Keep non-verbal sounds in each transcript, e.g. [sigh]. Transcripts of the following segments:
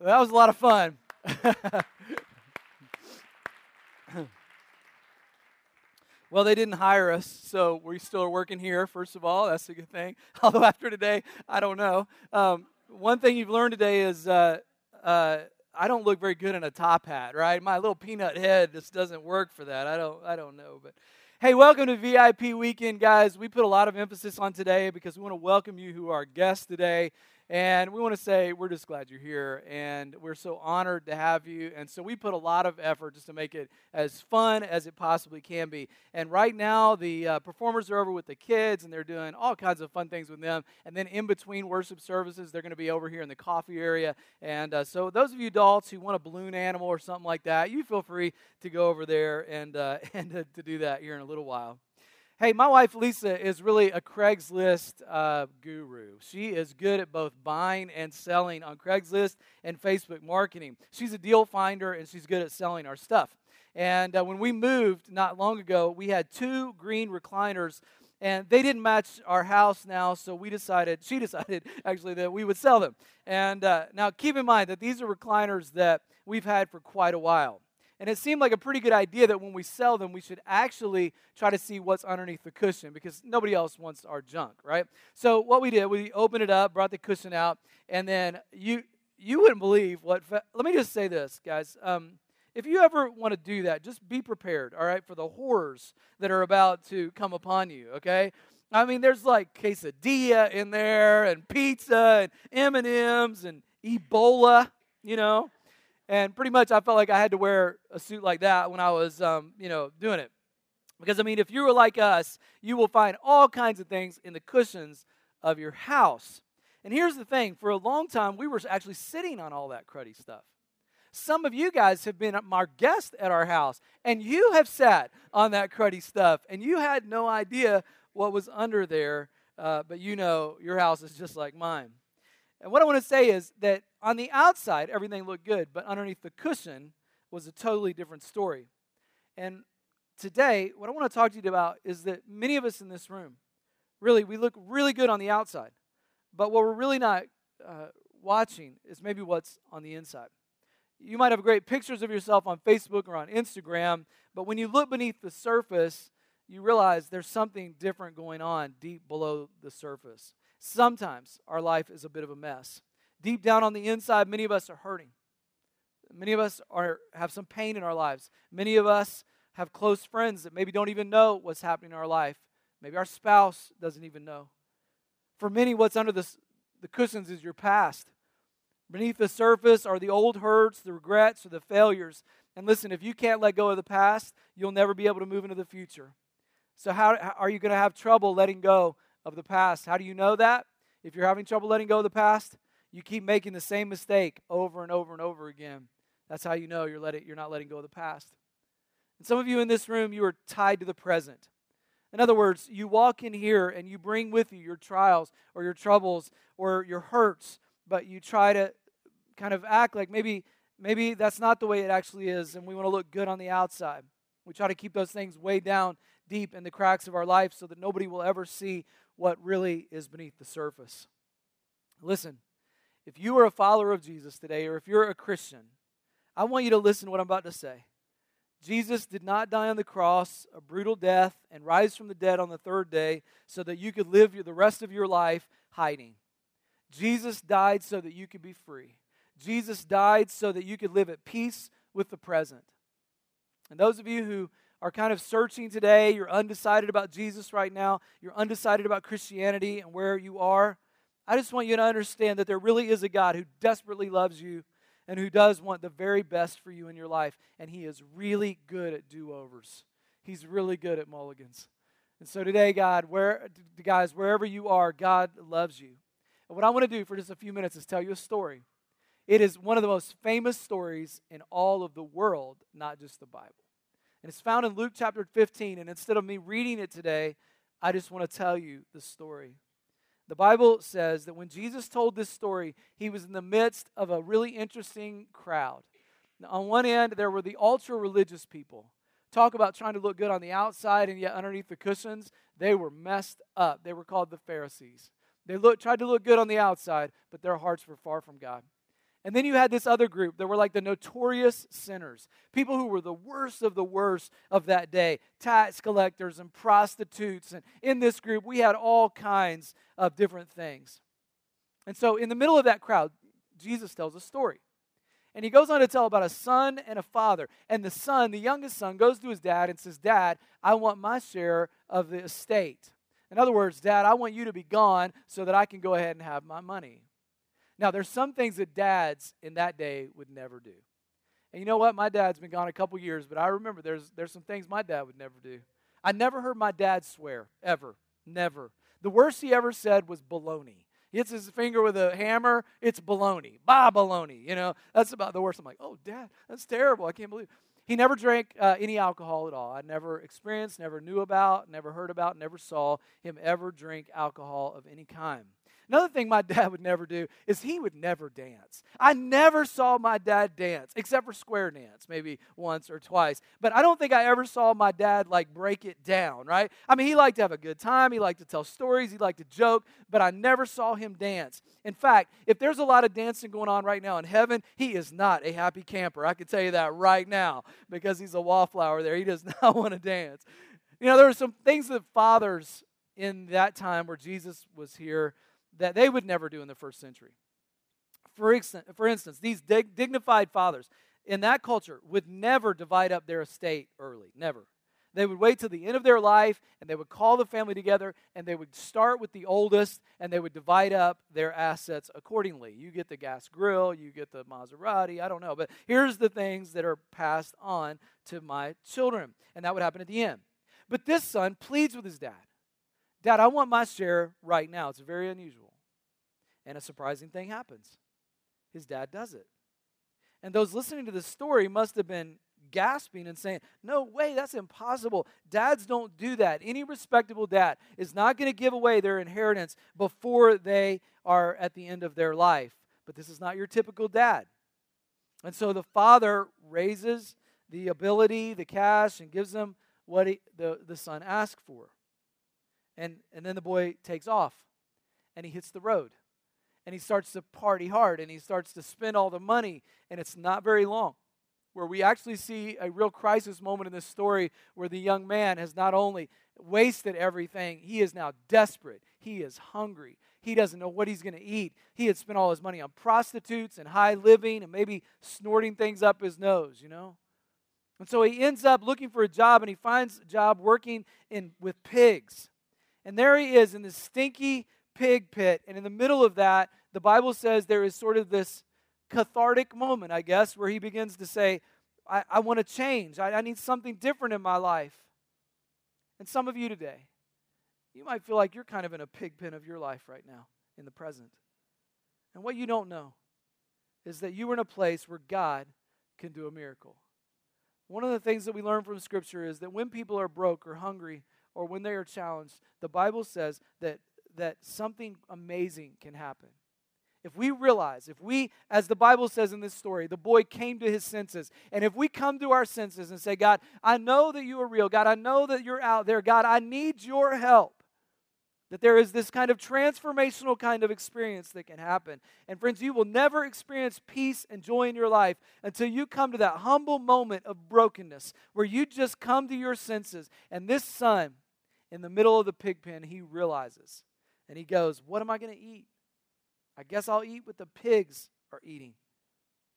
That was a lot of fun. [laughs] well, they didn't hire us, so we still are working here, first of all. That's a good thing. [laughs] Although after today, I don't know. Um, one thing you've learned today is uh, uh, I don't look very good in a top hat, right? My little peanut head just doesn't work for that. I don't, I don't know. But hey, welcome to VIP Weekend, guys. We put a lot of emphasis on today because we want to welcome you who are guests today. And we want to say we're just glad you're here and we're so honored to have you. And so we put a lot of effort just to make it as fun as it possibly can be. And right now, the uh, performers are over with the kids and they're doing all kinds of fun things with them. And then in between worship services, they're going to be over here in the coffee area. And uh, so, those of you adults who want a balloon animal or something like that, you feel free to go over there and, uh, [laughs] and to, to do that here in a little while. Hey, my wife Lisa is really a Craigslist uh, guru. She is good at both buying and selling on Craigslist and Facebook Marketplace. She's a deal finder and she's good at selling our stuff. And uh, when we moved not long ago, we had two green recliners and they didn't match our house now so we decided she [laughs] decided actually that we would sell them and uh, now keep in mind that these are recliners that we've had for quite a while and it seemed like a pretty good idea that when we sell them, we should actually try to see what's underneath the cushion because nobody else wants our junk, right? So what we did, we opened it up, brought the cushion out, and then you you wouldn't believe what. Let me just say this, guys. Um, if you ever want to do that, just be prepared, all right, for the horrors that are about to come upon you. Okay. I mean, there's like quesadilla in there, and pizza, and M and M's, and Ebola. You know, and pretty much, I felt like I had to wear a suit like that when I was, um, you know, doing it. Because, I mean, if you were like us, you will find all kinds of things in the cushions of your house. And here's the thing for a long time, we were actually sitting on all that cruddy stuff. Some of you guys have been our guest at our house, and you have sat on that cruddy stuff, and you had no idea what was under there, uh, but you know your house is just like mine. And what I want to say is that on the outside, everything looked good, but underneath the cushion was a totally different story. And today, what I want to talk to you about is that many of us in this room, really, we look really good on the outside, but what we're really not uh, watching is maybe what's on the inside. You might have great pictures of yourself on Facebook or on Instagram, but when you look beneath the surface, you realize there's something different going on deep below the surface. Sometimes our life is a bit of a mess. Deep down on the inside, many of us are hurting. Many of us are, have some pain in our lives. Many of us have close friends that maybe don't even know what's happening in our life. Maybe our spouse doesn't even know. For many, what's under the, the cushions is your past. Beneath the surface are the old hurts, the regrets, or the failures. And listen, if you can't let go of the past, you'll never be able to move into the future. So, how, how are you going to have trouble letting go of the past. How do you know that? If you're having trouble letting go of the past, you keep making the same mistake over and over and over again. That's how you know you're, letting, you're not letting go of the past. And some of you in this room, you are tied to the present. In other words, you walk in here and you bring with you your trials or your troubles or your hurts, but you try to kind of act like maybe maybe that's not the way it actually is and we want to look good on the outside. We try to keep those things way down deep in the cracks of our life so that nobody will ever see what really is beneath the surface. Listen, if you are a follower of Jesus today, or if you're a Christian, I want you to listen to what I'm about to say. Jesus did not die on the cross a brutal death and rise from the dead on the third day so that you could live the rest of your life hiding. Jesus died so that you could be free. Jesus died so that you could live at peace with the present. And those of you who are kind of searching today, you're undecided about Jesus right now, you're undecided about Christianity and where you are, I just want you to understand that there really is a God who desperately loves you and who does want the very best for you in your life. And He is really good at do overs, He's really good at mulligans. And so today, God, where, guys, wherever you are, God loves you. And what I want to do for just a few minutes is tell you a story. It is one of the most famous stories in all of the world, not just the Bible. And it's found in Luke chapter 15. And instead of me reading it today, I just want to tell you the story. The Bible says that when Jesus told this story, he was in the midst of a really interesting crowd. Now, on one end, there were the ultra religious people. Talk about trying to look good on the outside and yet underneath the cushions, they were messed up. They were called the Pharisees. They look, tried to look good on the outside, but their hearts were far from God. And then you had this other group that were like the notorious sinners, people who were the worst of the worst of that day, tax collectors and prostitutes. And in this group, we had all kinds of different things. And so, in the middle of that crowd, Jesus tells a story. And he goes on to tell about a son and a father. And the son, the youngest son, goes to his dad and says, Dad, I want my share of the estate. In other words, Dad, I want you to be gone so that I can go ahead and have my money. Now, there's some things that dads in that day would never do. And you know what? My dad's been gone a couple years, but I remember there's, there's some things my dad would never do. I never heard my dad swear, ever. Never. The worst he ever said was baloney. He hits his finger with a hammer, it's baloney. Bah, baloney. You know, that's about the worst. I'm like, oh, dad, that's terrible. I can't believe it. He never drank uh, any alcohol at all. I never experienced, never knew about, never heard about, never saw him ever drink alcohol of any kind. Another thing my [laughs] dad would never do is he would never dance. I never saw my dad dance, except for square dance, maybe once or twice. But I don't think I ever saw my dad like break it down, right? I mean, he liked to have a good time, he liked to tell stories, he liked to joke, but I never saw him dance. In fact, if there's a lot of dancing going on right now in heaven, he is not a happy camper. I can tell you that right now because he's a wallflower there. He does [laughs] not want to dance. You know, there are some things that fathers in that time where Jesus was here that they would never do in the first century. For, instance, for instance these dig- dignified fathers in that culture would never divide up their estate early, never. They would wait till the end of their life and they would call the family together and they would start with the oldest and they would divide up their assets accordingly. You get the gas grill, you get the Maserati, I don't know. But here's the things that are passed on to my children. And that would happen at the end. But this son pleads with his dad Dad, I want my share right now. It's very unusual. And a surprising thing happens his dad does it. And those listening to the story must have been gasping and saying, No way, that's impossible. Dads don't do that. Any respectable dad is not going to give away their inheritance before they are at the end of their life. But this is not your typical dad. And so the father raises the ability, the cash, and gives them what he, the, the son asked for. And, and then the boy takes off and he hits the road and he starts to party hard and he starts to spend all the money, and it's not very long. Where we actually see a real crisis moment in this story where the young man has not only wasted everything, he is now desperate. He is hungry. He doesn't know what he's going to eat. He had spent all his money on prostitutes and high living and maybe snorting things up his nose, you know? And so he ends up looking for a job and he finds a job working in with pigs. And there he is in this stinky pig pit. And in the middle of that, the Bible says there is sort of this cathartic moment, I guess, where he begins to say, I, I want to change. I, I need something different in my life. And some of you today, you might feel like you're kind of in a pig pen of your life right now in the present. And what you don't know is that you are in a place where God can do a miracle. One of the things that we learn from Scripture is that when people are broke or hungry or when they are challenged, the Bible says that, that something amazing can happen. If we realize, if we, as the Bible says in this story, the boy came to his senses, and if we come to our senses and say, God, I know that you are real, God, I know that you're out there, God, I need your help, that there is this kind of transformational kind of experience that can happen. And friends, you will never experience peace and joy in your life until you come to that humble moment of brokenness where you just come to your senses. And this son, in the middle of the pig pen, he realizes and he goes, What am I going to eat? I guess I'll eat what the pigs are eating.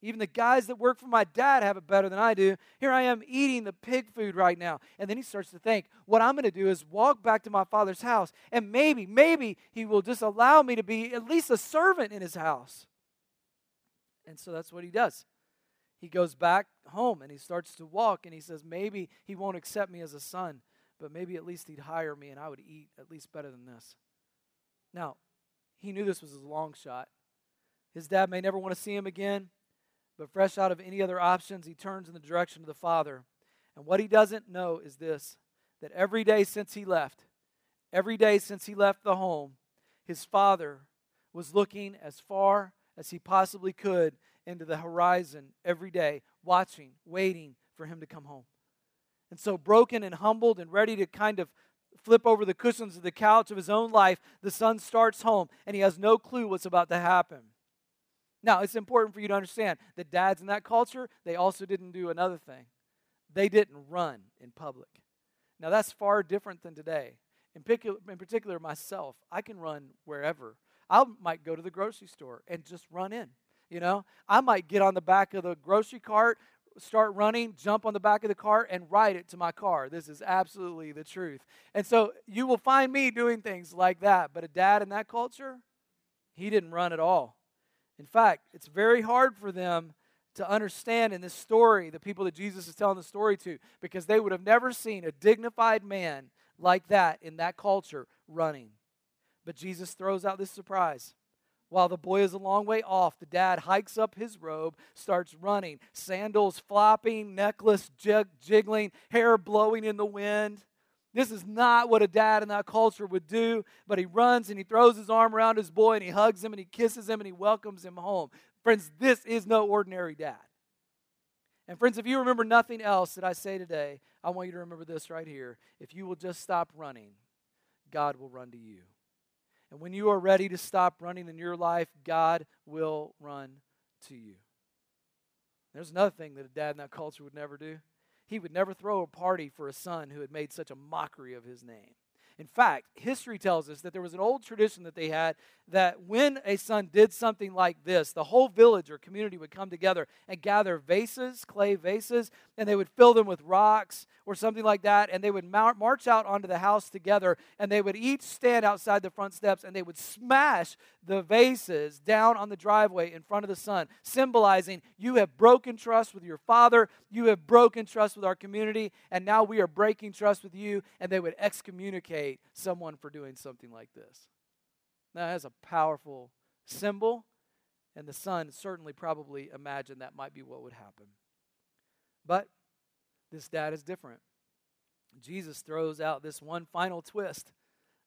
Even the guys that work for my dad have it better than I do. Here I am eating the pig food right now. And then he starts to think, what I'm going to do is walk back to my father's house, and maybe, maybe he will just allow me to be at least a servant in his house. And so that's what he does. He goes back home and he starts to walk, and he says, maybe he won't accept me as a son, but maybe at least he'd hire me and I would eat at least better than this. Now, he knew this was his long shot. His dad may never want to see him again, but fresh out of any other options, he turns in the direction of the father. And what he doesn't know is this that every day since he left, every day since he left the home, his father was looking as far as he possibly could into the horizon every day, watching, waiting for him to come home. And so, broken and humbled and ready to kind of flip over the cushions of the couch of his own life, the son starts home and he has no clue what's about to happen. Now, it's important for you to understand that dads in that culture, they also didn't do another thing. They didn't run in public. Now, that's far different than today. In particular, in particular, myself, I can run wherever. I might go to the grocery store and just run in. You know, I might get on the back of the grocery cart, start running, jump on the back of the cart, and ride it to my car. This is absolutely the truth. And so you will find me doing things like that. But a dad in that culture, he didn't run at all. In fact, it's very hard for them to understand in this story the people that Jesus is telling the story to because they would have never seen a dignified man like that in that culture running. But Jesus throws out this surprise. While the boy is a long way off, the dad hikes up his robe, starts running, sandals flopping, necklace jig- jiggling, hair blowing in the wind. This is not what a dad in that culture would do, but he runs and he throws his arm around his boy and he hugs him and he kisses him and he welcomes him home. Friends, this is no ordinary dad. And friends, if you remember nothing else that I say today, I want you to remember this right here. If you will just stop running, God will run to you. And when you are ready to stop running in your life, God will run to you. There's another thing that a dad in that culture would never do. He would never throw a party for a son who had made such a mockery of his name. In fact, history tells us that there was an old tradition that they had that when a son did something like this, the whole village or community would come together and gather vases, clay vases, and they would fill them with rocks or something like that, and they would march out onto the house together, and they would each stand outside the front steps and they would smash the vases down on the driveway in front of the son, symbolizing you have broken trust with your father, you have broken trust with our community, and now we are breaking trust with you, and they would excommunicate someone for doing something like this. Now, that's a powerful symbol, and the son certainly probably imagined that might be what would happen. But this dad is different. Jesus throws out this one final twist.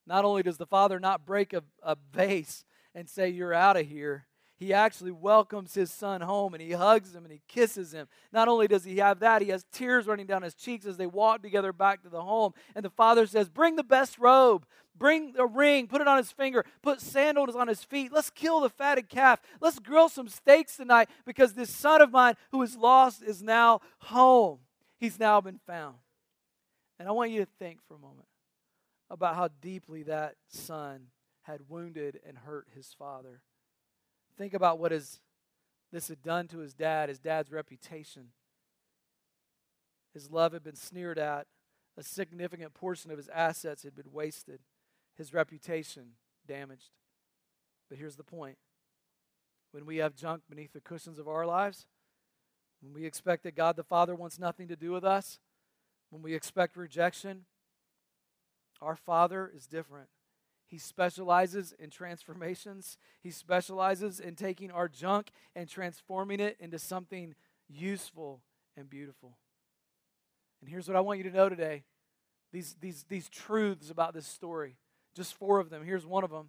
Not only does the father not break a, a vase and say, You're out of here, he actually welcomes his son home and he hugs him and he kisses him. Not only does he have that, he has tears running down his cheeks as they walk together back to the home. And the father says, Bring the best robe, bring a ring, put it on his finger, put sandals on his feet. Let's kill the fatted calf. Let's grill some steaks tonight because this son of mine who is lost is now home. He's now been found. And I want you to think for a moment about how deeply that son had wounded and hurt his father. Think about what his, this had done to his dad, his dad's reputation. His love had been sneered at, a significant portion of his assets had been wasted, his reputation damaged. But here's the point when we have junk beneath the cushions of our lives, when we expect that God the Father wants nothing to do with us, when we expect rejection, our Father is different. He specializes in transformations. He specializes in taking our junk and transforming it into something useful and beautiful. And here's what I want you to know today these, these, these truths about this story. Just four of them. Here's one of them.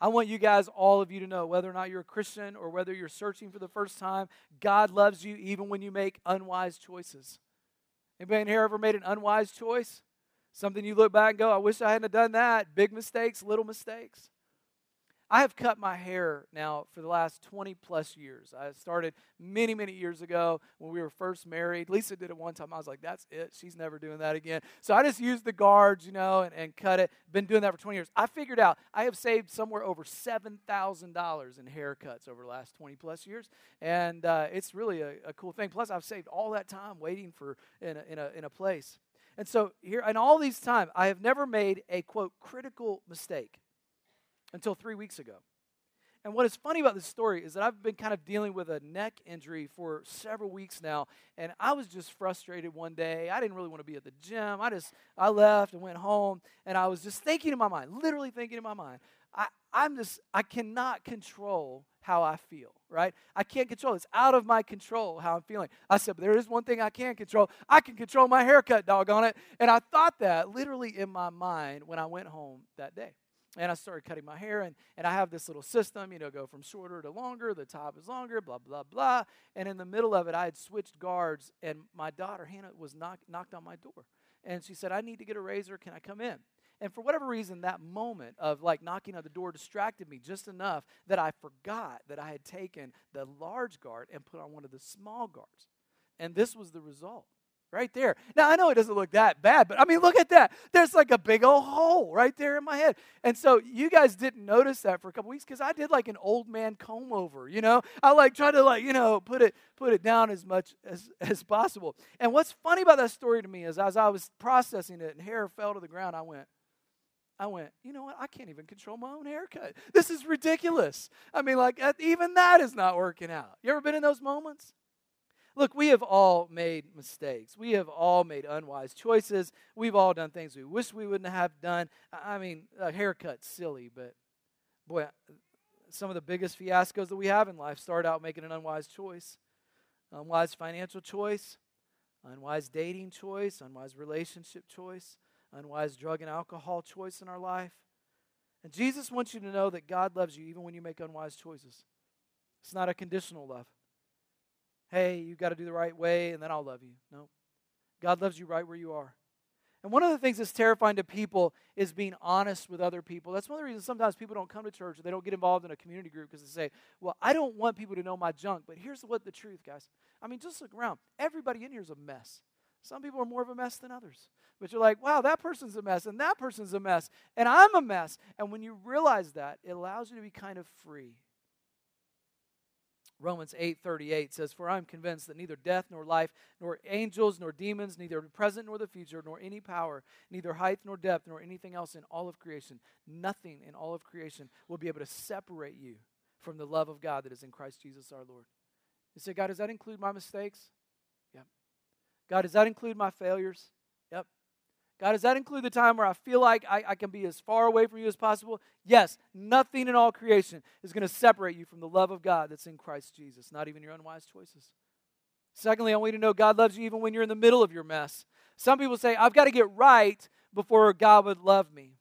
I want you guys, all of you, to know whether or not you're a Christian or whether you're searching for the first time, God loves you even when you make unwise choices. Anybody in here ever made an unwise choice? Something you look back and go, I wish I hadn't done that. Big mistakes, little mistakes. I have cut my hair now for the last 20 plus years. I started many, many years ago when we were first married. Lisa did it one time. I was like, that's it. She's never doing that again. So I just used the guards, you know, and, and cut it. Been doing that for 20 years. I figured out I have saved somewhere over $7,000 in haircuts over the last 20 plus years. And uh, it's really a, a, cool thing. Plus, I've saved all that time waiting for in a, in a, in a place. And so here, in all these time, I have never made a quote critical mistake until three weeks ago. And what is funny about this story is that I've been kind of dealing with a neck injury for several weeks now, and I was just frustrated one day. I didn't really want to be at the gym. I just I left and went home, and I was just thinking in my mind, literally thinking in my mind, I, I'm just I cannot control how I feel, right? I can't control. It's out of my control how I'm feeling. I said, but there is one thing I can control. I can control my haircut, doggone it. And I thought that literally in my mind when I went home that day. And I started cutting my hair, and, and I have this little system, you know, go from shorter to longer, the top is longer, blah, blah, blah. And in the middle of it, I had switched guards, and my daughter, Hannah, was knock, knocked on my door. And she said, I need to get a razor. Can I come in? And for whatever reason, that moment of like knocking on the door distracted me just enough that I forgot that I had taken the large guard and put on one of the small guards. And this was the result right there. Now, I know it doesn't look that bad, but I mean, look at that. There's like a big old hole right there in my head. And so you guys didn't notice that for a couple weeks because I did like an old man comb over, you know? I like tried to like, you know, put it put it down as much as, [laughs] as possible. And what's funny about that story to me is as I was processing it and hair fell to the ground, I went, I went, you know what? I can't even control my own haircut. This is ridiculous. I mean, like, even that is not working out. You ever been in those moments? Look, we have all made mistakes. We have all made unwise choices. We've all done things we wish we wouldn't have done. I mean, a haircut's silly, but boy, some of the biggest fiascos that we have in life start out making an unwise choice. Unwise financial choice, unwise dating choice, unwise relationship choice, unwise drug and alcohol choice in our life. And Jesus wants you to know that God loves you even when you make unwise choices. It's not a conditional love hey, you got to do the right way and then I'll love you. No. God loves you right where you are. And one of the things that's terrifying to people is being honest with other people. That's one of the reasons sometimes people don't come to church or they don't get involved in a community group because they say, well, I don't want people to know my junk. But here's what the truth, guys. I mean, just look around. Everybody in here is a mess. Some people are more of a mess than others. But you're like, wow, that person's a mess, and that person's a mess, and I'm a mess. And when you realize that, it allows you to be kind of free. Romans 8:38 says, "For I am convinced that neither death nor life, nor angels nor demons, neither the present nor the future, nor any power, neither height nor depth, nor anything else in all of creation, nothing in all of creation will be able to separate you from the love of God that is in Christ Jesus our Lord." You say, "God, does that include my mistakes?" Yep. God, does that include my failures? Yep. God, does that include the time where I feel like I, I, can be as far away from you as possible? Yes, nothing in all creation is going to separate you from the love of God that's in Christ Jesus, not even your unwise choices. Secondly, I want you to know God loves you even when you're in the middle of your mess. Some people say, I've got to get right before God would love me.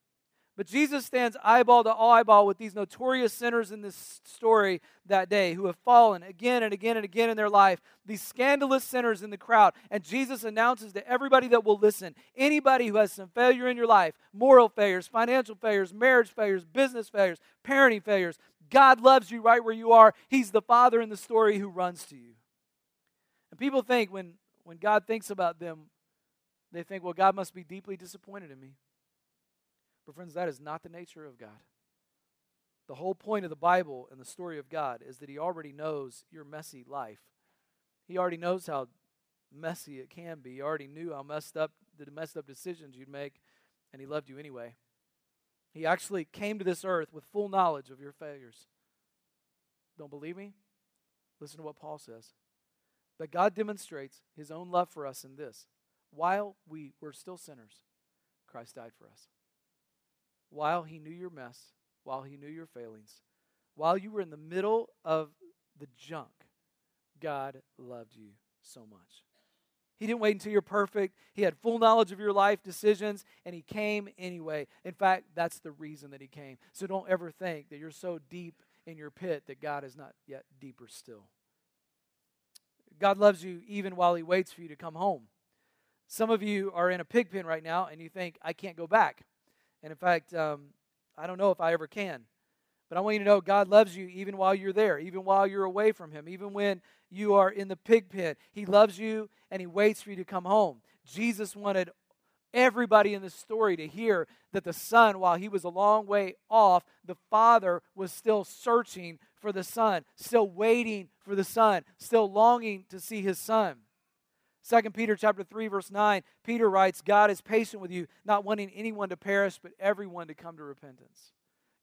But Jesus stands eyeball to eyeball with these notorious sinners in this story that day who have fallen again and again and again in their life, these scandalous sinners in the crowd. And Jesus announces to everybody that will listen anybody who has some failure in your life moral failures, financial failures, marriage failures, business failures, parenting failures God loves you right where you are. He's the Father in the story who runs to you. And people think when, when God thinks about them, they think, well, God must be deeply disappointed in me. But, friends, that is not the nature of God. The whole point of the Bible and the story of God is that He already knows your messy life. He already knows how messy it can be. He already knew how messed up the messed up decisions you'd make, and He loved you anyway. He actually came to this earth with full knowledge of your failures. Don't believe me? Listen to what Paul says. But God demonstrates His own love for us in this while we were still sinners, Christ died for us while he knew your mess, while he knew your failings, while you were in the middle of the junk, God loved you so much. He didn't wait until you're perfect. He had full knowledge of your life decisions, and He came anyway. In fact, that's the reason that He came. So don't ever think that you're so deep in your pit that God is not yet deeper still. God loves you even while He waits for you to come home. Some of you are in a pig pen right now, and you think, I can't go back. And in fact, um, I don't know if I ever can. But I want you to know God loves you even while you're there, even while you're away from Him, even when you are in the pig pen. He loves you and He waits for you to come home. Jesus wanted everybody in the story to hear that the Son, while He was a long way off, the Father was still searching for the Son, still waiting for the Son, still longing to see His Son. 2 Peter chapter 3 verse 9, Peter writes, God is patient with you, not wanting anyone to perish, but everyone to come to repentance.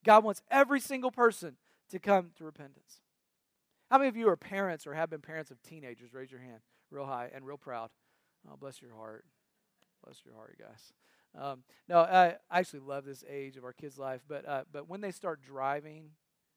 God wants every single person to come to repentance. How many of you are parents or have been parents of teenagers? Raise your hand real high and real proud. Oh, bless your heart. Bless your heart, guys. Um, no, I, I actually love this age of our kids' life, but uh, but when they start driving,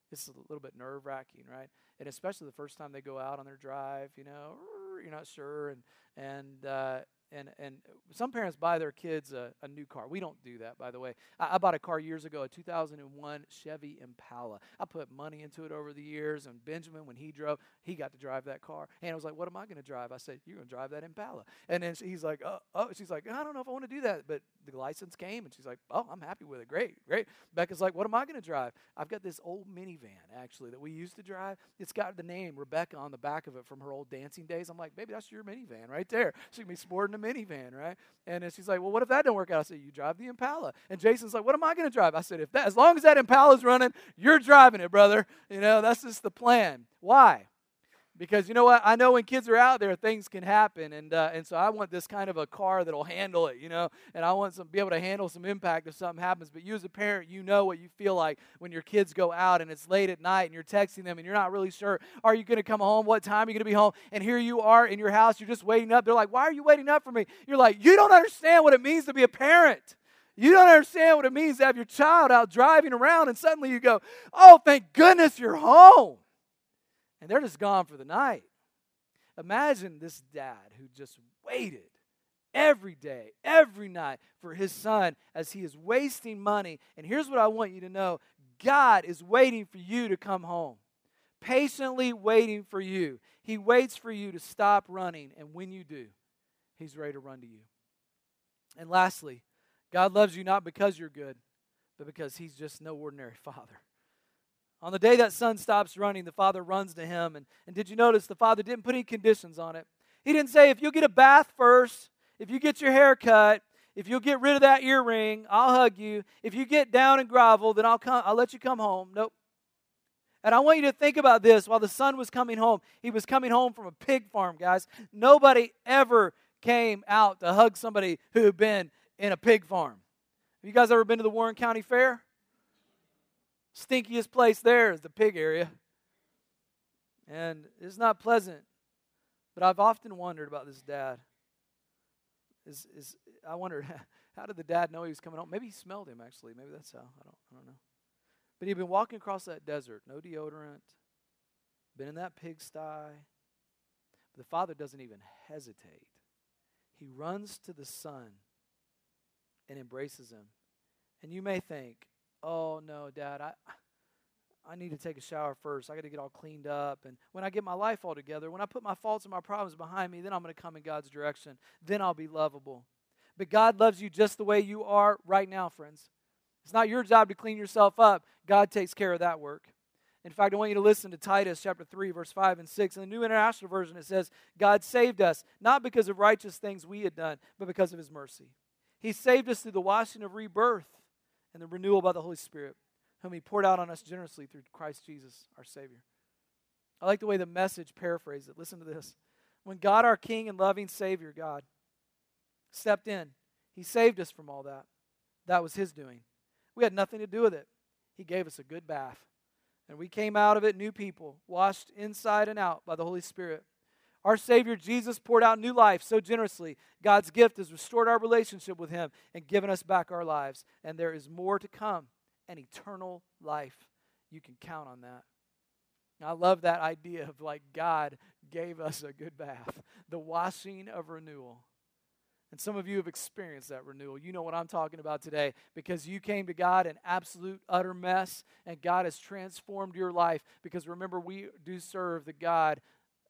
this is a little bit nerve wracking, right? And especially the first time they go out on their drive, you know, you're not sure, and and uh, and and some parents buy their kids a, a new car. We don't do that, by the way. I, I, bought a car years ago, a 2001 Chevy Impala. I put money into it over the years, and Benjamin, when he drove, he got to drive that car. And I was like, "What am I going to drive?" I said, "You're going to drive that Impala." And then he's like, "Oh, oh." She's like, "I don't know if I want to do that," but the license came, and she's like, "Oh, I'm happy with it. Great, great." Becca's like, "What am I going to drive?" I've got this old minivan actually that we used to drive. It's got the name Rebecca on the back of it from her old dancing days. I'm like, "Baby, that's your minivan right there." She's gonna be sporting minivan, right? And she's like, "Well, what if that don't work out?" I said, "You drive the Impala." And Jason's like, "What am I going to drive?" I said, "If that, as long as that Impala's running, you're driving it, brother. You know, that's just the plan." Why? Because you know what? I know when kids are out there things can happen and uh, and so i want this kind of a car that'll handle it you know and i want to be able to handle some impact if something happens. But you as a parent you know what you feel like when your kids go out and it's late at night and you're texting them and you're not really sure are you going to come home? What time are you going to be home? And here you are in your house you're just waiting up. They're like why are you waiting up for me? You're like you don't understand what it means to be a parent. You don't understand what it means to have your child out driving around and suddenly you go, oh, thank goodness you're home and they're just gone for the night. Imagine this dad who just waited every day, every night for his son as he is wasting money. And here's what I want you to know God is waiting for you to come home, patiently waiting for you. He waits for you to stop running, and when you do, He's ready to run to you. And lastly, God loves you not because you're good, but because He's just no ordinary [laughs] Father. On the day that son stops running, the father runs to him. And, and did you notice the father didn't put any conditions on it? He didn't say, if you get a bath first, if you get your hair cut, if you'll get rid of that earring, I'll hug you. If you get down and grovel, then I'll come I'll let you come home. Nope. And I want you to think about this while the son was coming home. He was coming home from a pig farm, guys. Nobody ever came out to hug somebody who had been in a pig farm. Have you guys ever been to the Warren County Fair? Stinkiest place there is the pig area. And it's not pleasant. But I've often wondered about this dad. Is, is I wondered [laughs] how did the dad know he was coming home? Maybe he smelled him actually. Maybe that's how. I don't I don't know. But he'd been walking across that desert, no deodorant, been in that pigsty. The father doesn't even hesitate. He runs to the son and embraces him. And you may think, oh no, Dad, I I need to take a shower first. I got to get all cleaned up. And when I get my life all together, when I put my faults and my problems behind me, then I'm going to come in God's direction. Then I'll be lovable. But God loves you just the way you are right now, friends. It's not your job to clean yourself up. God takes care of that work. In fact, I want you to listen to Titus chapter 3, verse 5 and 6. In the New International Version, it says, God saved us, not because of righteous things we had done, but because of his mercy. He saved us through the washing of rebirth and the renewal by the Holy Spirit, whom He poured out on us generously through Christ Jesus, our Savior. I like the way the message paraphrased it. Listen to this. When God, our King and loving Savior, God, stepped in, He saved us from all that. That was His doing. We had nothing to do with it. He gave us a good bath. And we came out of it new people, washed inside and out by the Holy Spirit. Our Savior Jesus poured out new life so generously. God's gift has restored our relationship with Him and given us back our lives. And there is more to come an eternal life. You can count on that. I love that idea of like God gave us a good bath, the washing of renewal. And some of you have experienced that renewal. You know what I'm talking about today because you came to God in absolute, utter mess, and God has transformed your life. Because remember, we do serve the God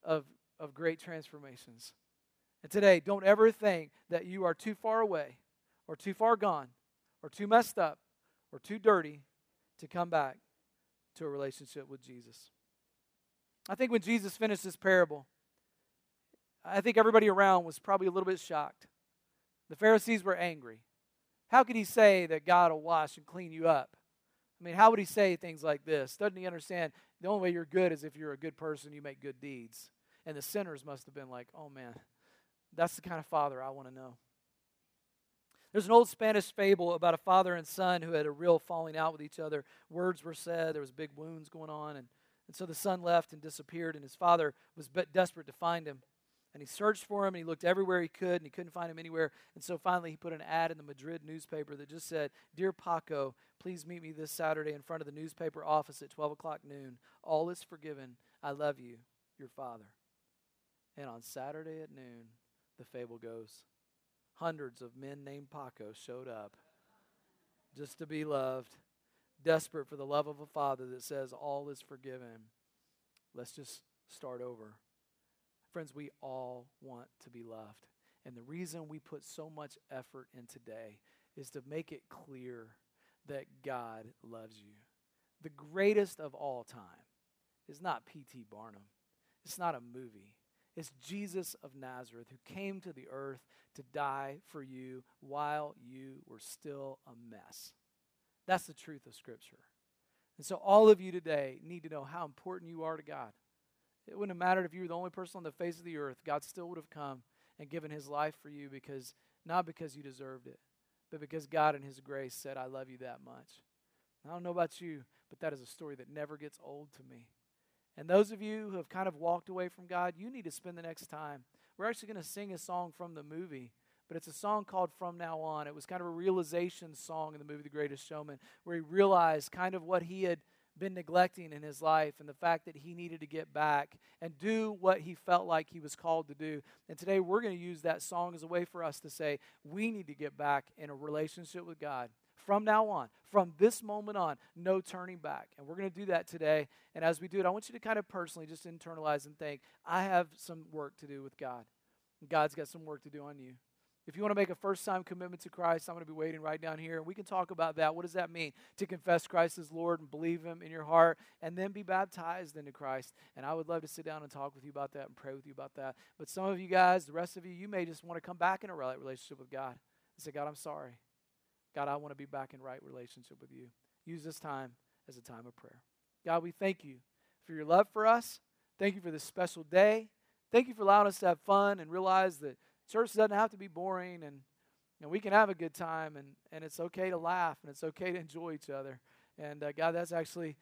of of great transformations. And today, don't ever think that you are too far away or too far gone or too messed up or too dirty to come back to a relationship with Jesus. I think when Jesus finished this parable, I think everybody around was probably a little bit shocked. The Pharisees were angry. How could he say that God will wash and clean you up? I mean, how would he say things like this? Doesn't he understand the only way you're good is if you're a good person, you make good deeds? And the sinners must have been like, oh man, that's the kind of father I want to know. There's an old Spanish fable about a father and son who had a real falling out with each other. Words were said, there was big wounds going on, and, and so the son left and disappeared, and his father was desperate to find him. And he searched for him, and he looked everywhere he could, and he couldn't find him anywhere. And so finally, he put an ad in the Madrid newspaper that just said, Dear Paco, please meet me this Saturday in front of the newspaper office at 12 o'clock noon. All is forgiven. I love you, your father. And on Saturday at noon, the fable goes, hundreds of men named Paco showed up just to be loved, desperate for the love of a father that says, All is forgiven. Let's just start over. Friends, we all want to be loved. And the reason we put so much effort in today is to make it clear that God loves you. The greatest of all time is not P.T. Barnum, it's not a movie. It's Jesus of Nazareth who came to the earth to die for you while you were still a mess. That's the truth of Scripture. And so, all of you today need to know how important you are to God. It wouldn't have mattered if you were the only person on the face of the earth. God still would have come and given his life for you because, not because you deserved it, but because God in his grace said, I love you that much. I don't know about you, but that is a story that never gets old to me. And those of you who have kind of walked away from God, you need to spend the next time. We're actually going to sing a song from the movie, but it's a song called From Now On. It was kind of a realization song in the movie The Greatest Showman, where he realized kind of what he had been neglecting in his life and the fact that he needed to get back and do what he felt like he was called to do. And today we're going to use that song as a way for us to say, we need to get back in a relationship with God from now on, from this moment on, no turning back. And we're going to do that today. And as we do it, I want you to kind of personally just internalize and think, I have some work to do with God. God's got some work to do on you. If you want to make a first time commitment to Christ, I'm going to be waiting right down here. And we can talk about that. What does that mean? To confess Christ as Lord and believe Him in your heart and then be baptized into Christ. And I would love to sit down and talk with you about that and pray with you about that. But some of you guys, the rest of you, you may just want to come back in a relationship with God and say, God, I'm sorry. God, I want to be back in right relationship with you. Use this time as a time of prayer. God, we thank you for your love for us. Thank you for this special day. Thank you for allowing us to have fun and realize that church doesn't have to be boring and, and we can have a good time and, and it's okay to laugh and it's okay to enjoy each other. And uh, God, that's actually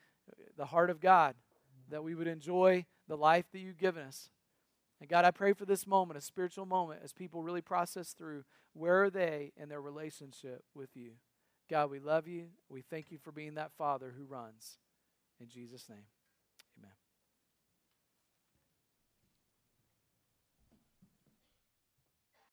the heart of God, that we would enjoy the life that you've given us. And God, I pray for this moment, a spiritual moment, as people really process through where are they in their relationship with you. God, we love you. We thank you for being that Father who runs. In Jesus' name.